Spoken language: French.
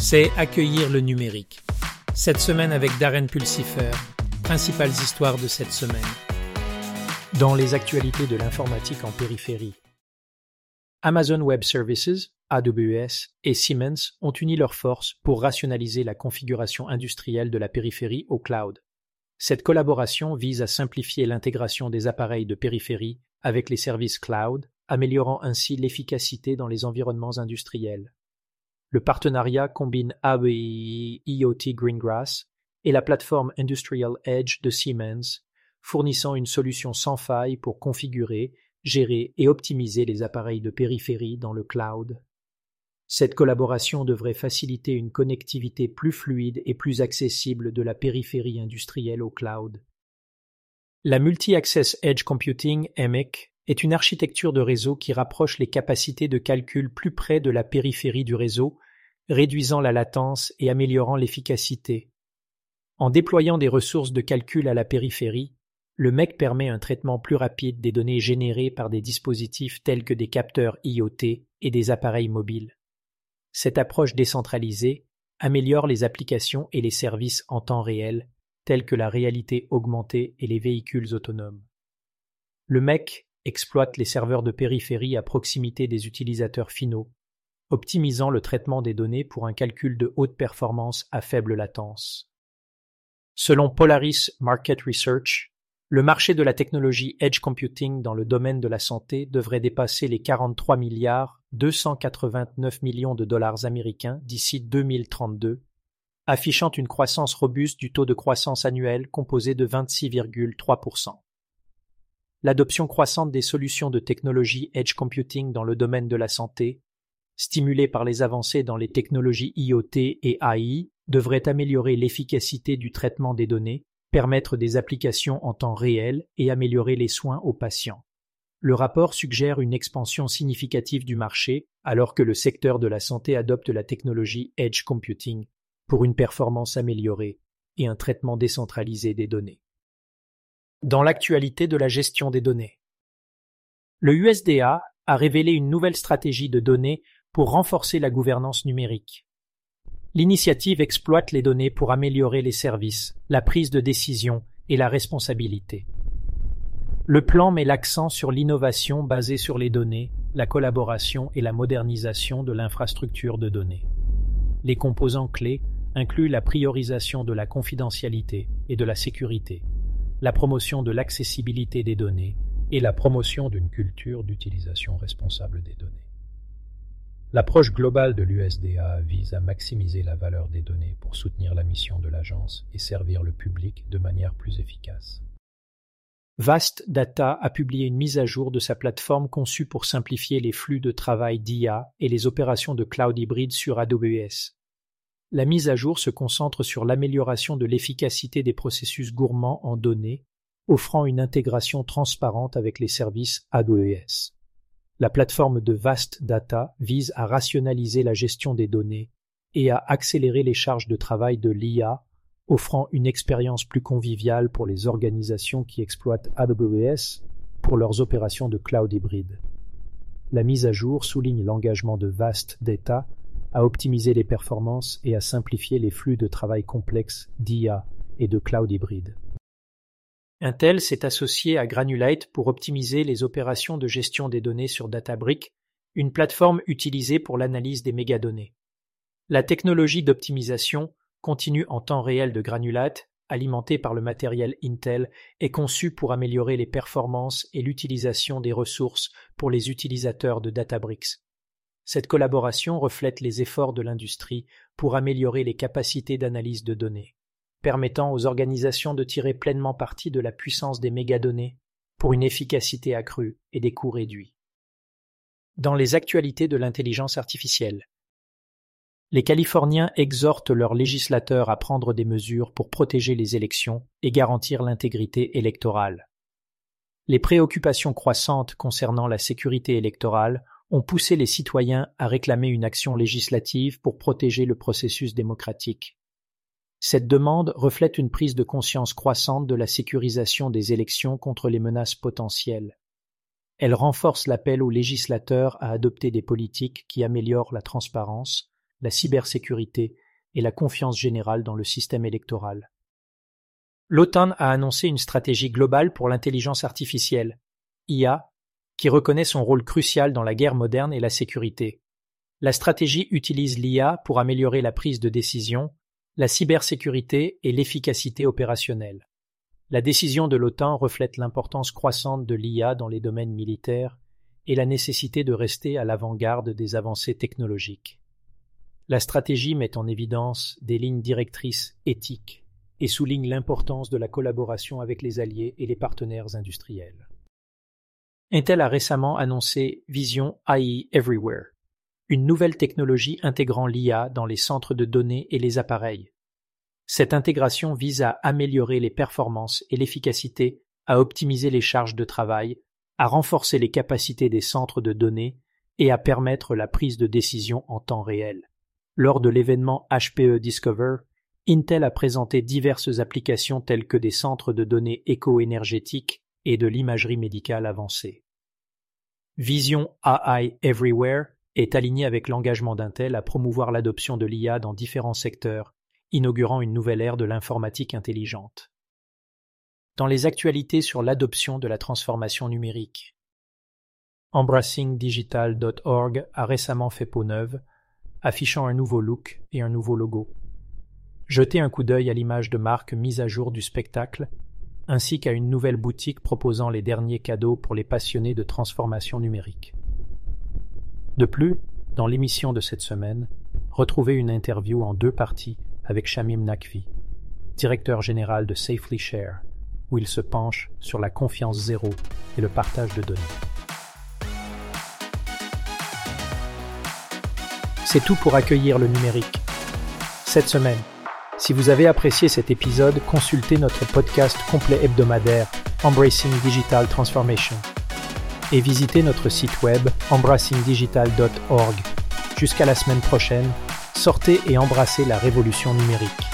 c'est accueillir le numérique. Cette semaine avec Darren Pulsifer, principales histoires de cette semaine. Dans les actualités de l'informatique en périphérie. Amazon Web Services, AWS, et Siemens ont uni leurs forces pour rationaliser la configuration industrielle de la périphérie au cloud. Cette collaboration vise à simplifier l'intégration des appareils de périphérie avec les services cloud, améliorant ainsi l'efficacité dans les environnements industriels. Le partenariat combine AWE IoT Greengrass et la plateforme Industrial Edge de Siemens, fournissant une solution sans faille pour configurer, gérer et optimiser les appareils de périphérie dans le cloud. Cette collaboration devrait faciliter une connectivité plus fluide et plus accessible de la périphérie industrielle au cloud. La Multi-Access Edge Computing (MX) est une architecture de réseau qui rapproche les capacités de calcul plus près de la périphérie du réseau, réduisant la latence et améliorant l'efficacité. En déployant des ressources de calcul à la périphérie, le MEC permet un traitement plus rapide des données générées par des dispositifs tels que des capteurs IoT et des appareils mobiles. Cette approche décentralisée améliore les applications et les services en temps réel, tels que la réalité augmentée et les véhicules autonomes. Le MEC exploite les serveurs de périphérie à proximité des utilisateurs finaux, optimisant le traitement des données pour un calcul de haute performance à faible latence. Selon Polaris Market Research, le marché de la technologie Edge Computing dans le domaine de la santé devrait dépasser les 43 milliards 289 millions de dollars américains d'ici 2032, affichant une croissance robuste du taux de croissance annuel composé de 26,3%. L'adoption croissante des solutions de technologie Edge Computing dans le domaine de la santé, stimulée par les avancées dans les technologies IoT et AI, devrait améliorer l'efficacité du traitement des données, permettre des applications en temps réel et améliorer les soins aux patients. Le rapport suggère une expansion significative du marché alors que le secteur de la santé adopte la technologie Edge Computing pour une performance améliorée et un traitement décentralisé des données dans l'actualité de la gestion des données. Le USDA a révélé une nouvelle stratégie de données pour renforcer la gouvernance numérique. L'initiative exploite les données pour améliorer les services, la prise de décision et la responsabilité. Le plan met l'accent sur l'innovation basée sur les données, la collaboration et la modernisation de l'infrastructure de données. Les composants clés incluent la priorisation de la confidentialité et de la sécurité, la promotion de l'accessibilité des données et la promotion d'une culture d'utilisation responsable des données. L'approche globale de l'USDA vise à maximiser la valeur des données pour soutenir la mission de l'agence et servir le public de manière plus efficace. Vast Data a publié une mise à jour de sa plateforme conçue pour simplifier les flux de travail d'IA et les opérations de cloud hybride sur AWS. La mise à jour se concentre sur l'amélioration de l'efficacité des processus gourmands en données, offrant une intégration transparente avec les services AWS. La plateforme de Vast Data vise à rationaliser la gestion des données et à accélérer les charges de travail de l'IA, offrant une expérience plus conviviale pour les organisations qui exploitent AWS pour leurs opérations de cloud hybride. La mise à jour souligne l'engagement de Vast Data à optimiser les performances et à simplifier les flux de travail complexes d'IA et de cloud hybride. Intel s'est associé à Granulite pour optimiser les opérations de gestion des données sur Databricks, une plateforme utilisée pour l'analyse des mégadonnées. La technologie d'optimisation continue en temps réel de Granulite, alimentée par le matériel Intel, est conçue pour améliorer les performances et l'utilisation des ressources pour les utilisateurs de Databricks. Cette collaboration reflète les efforts de l'industrie pour améliorer les capacités d'analyse de données, permettant aux organisations de tirer pleinement parti de la puissance des mégadonnées pour une efficacité accrue et des coûts réduits. Dans les actualités de l'intelligence artificielle, les Californiens exhortent leurs législateurs à prendre des mesures pour protéger les élections et garantir l'intégrité électorale. Les préoccupations croissantes concernant la sécurité électorale ont poussé les citoyens à réclamer une action législative pour protéger le processus démocratique. Cette demande reflète une prise de conscience croissante de la sécurisation des élections contre les menaces potentielles. Elle renforce l'appel aux législateurs à adopter des politiques qui améliorent la transparence, la cybersécurité et la confiance générale dans le système électoral. L'OTAN a annoncé une stratégie globale pour l'intelligence artificielle, IA, qui reconnaît son rôle crucial dans la guerre moderne et la sécurité. La stratégie utilise l'IA pour améliorer la prise de décision, la cybersécurité et l'efficacité opérationnelle. La décision de l'OTAN reflète l'importance croissante de l'IA dans les domaines militaires et la nécessité de rester à l'avant-garde des avancées technologiques. La stratégie met en évidence des lignes directrices éthiques et souligne l'importance de la collaboration avec les alliés et les partenaires industriels. Intel a récemment annoncé Vision AI Everywhere, une nouvelle technologie intégrant l'IA dans les centres de données et les appareils. Cette intégration vise à améliorer les performances et l'efficacité, à optimiser les charges de travail, à renforcer les capacités des centres de données et à permettre la prise de décision en temps réel. Lors de l'événement HPE Discover, Intel a présenté diverses applications telles que des centres de données éco-énergétiques et de l'imagerie médicale avancée. Vision AI Everywhere est aligné avec l'engagement d'Intel à promouvoir l'adoption de l'IA dans différents secteurs, inaugurant une nouvelle ère de l'informatique intelligente. Dans les actualités sur l'adoption de la transformation numérique, embracingdigital.org a récemment fait peau neuve, affichant un nouveau look et un nouveau logo. Jetez un coup d'œil à l'image de marque mise à jour du spectacle, ainsi qu'à une nouvelle boutique proposant les derniers cadeaux pour les passionnés de transformation numérique. De plus, dans l'émission de cette semaine, retrouvez une interview en deux parties avec Shamim Nakvi, directeur général de Safely Share, où il se penche sur la confiance zéro et le partage de données. C'est tout pour accueillir le numérique. Cette semaine, si vous avez apprécié cet épisode, consultez notre podcast complet hebdomadaire Embracing Digital Transformation et visitez notre site web embracingdigital.org. Jusqu'à la semaine prochaine, sortez et embrassez la révolution numérique.